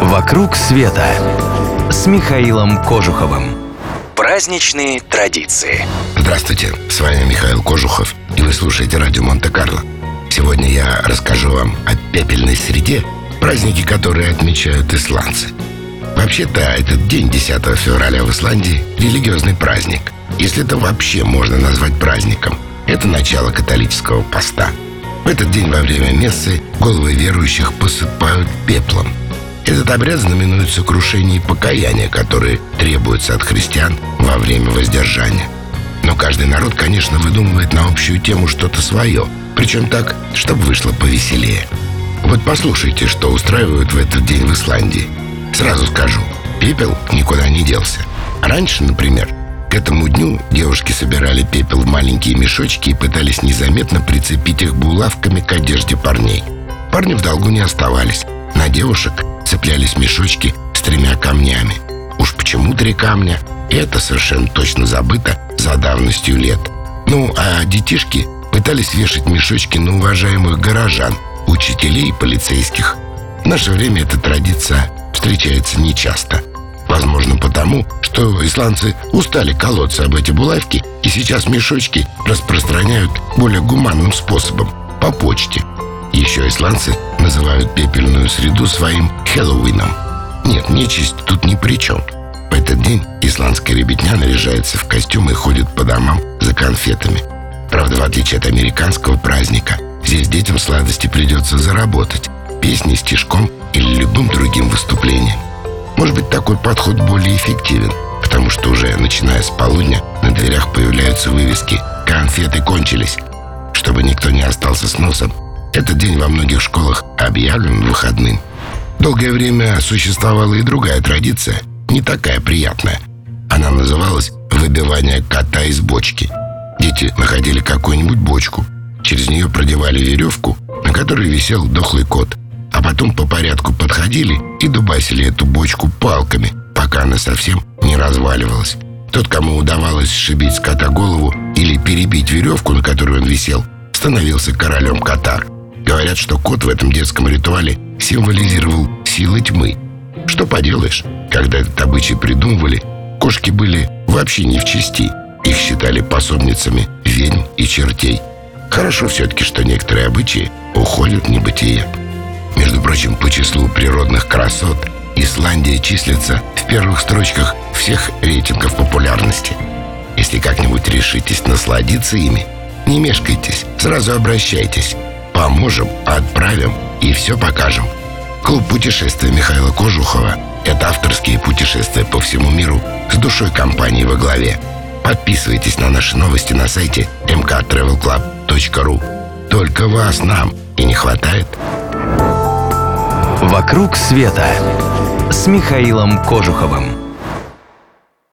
«Вокруг света» с Михаилом Кожуховым. Праздничные традиции. Здравствуйте, с вами Михаил Кожухов, и вы слушаете радио Монте-Карло. Сегодня я расскажу вам о пепельной среде, праздники которые отмечают исландцы. Вообще-то этот день, 10 февраля в Исландии, религиозный праздник. Если это вообще можно назвать праздником. Это начало католического поста. В этот день во время мессы головы верующих посыпают пеплом – этот обряд знаменует сокрушение и покаяние, которые требуются от христиан во время воздержания. Но каждый народ, конечно, выдумывает на общую тему что-то свое, причем так, чтобы вышло повеселее. Вот послушайте, что устраивают в этот день в Исландии. Сразу скажу, пепел никуда не делся. Раньше, например, к этому дню девушки собирали пепел в маленькие мешочки и пытались незаметно прицепить их булавками к одежде парней. Парни в долгу не оставались. На девушек цеплялись мешочки с тремя камнями. Уж почему три камня? Это совершенно точно забыто за давностью лет. Ну, а детишки пытались вешать мешочки на уважаемых горожан, учителей и полицейских. В наше время эта традиция встречается нечасто. Возможно, потому, что исландцы устали колоться об эти булавки и сейчас мешочки распространяют более гуманным способом – по почте – еще исландцы называют пепельную среду своим Хэллоуином. Нет, нечисть тут ни при чем. В этот день исландская ребятня наряжается в костюм и ходит по домам за конфетами. Правда, в отличие от американского праздника, здесь детям сладости придется заработать песней, стишком или любым другим выступлением. Может быть, такой подход более эффективен, потому что уже начиная с полудня на дверях появляются вывески «Конфеты кончились». Чтобы никто не остался с носом, этот день во многих школах объявлен выходным. Долгое время существовала и другая традиция, не такая приятная. Она называлась «выбивание кота из бочки». Дети находили какую-нибудь бочку, через нее продевали веревку, на которой висел дохлый кот, а потом по порядку подходили и дубасили эту бочку палками, пока она совсем не разваливалась. Тот, кому удавалось сшибить с кота голову или перебить веревку, на которой он висел, становился королем катар. Говорят, что кот в этом детском ритуале символизировал силы тьмы. Что поделаешь, когда этот обычай придумывали, кошки были вообще не в чести. Их считали пособницами ведьм и чертей. Хорошо все-таки, что некоторые обычаи уходят в небытие. Между прочим, по числу природных красот Исландия числится в первых строчках всех рейтингов популярности. Если как-нибудь решитесь насладиться ими, не мешкайтесь, сразу обращайтесь. Поможем, отправим и все покажем. Клуб путешествия Михаила Кожухова – это авторские путешествия по всему миру с душой компании во главе. Подписывайтесь на наши новости на сайте mktravelclub.ru. Только вас нам и не хватает. «Вокруг света» с Михаилом Кожуховым.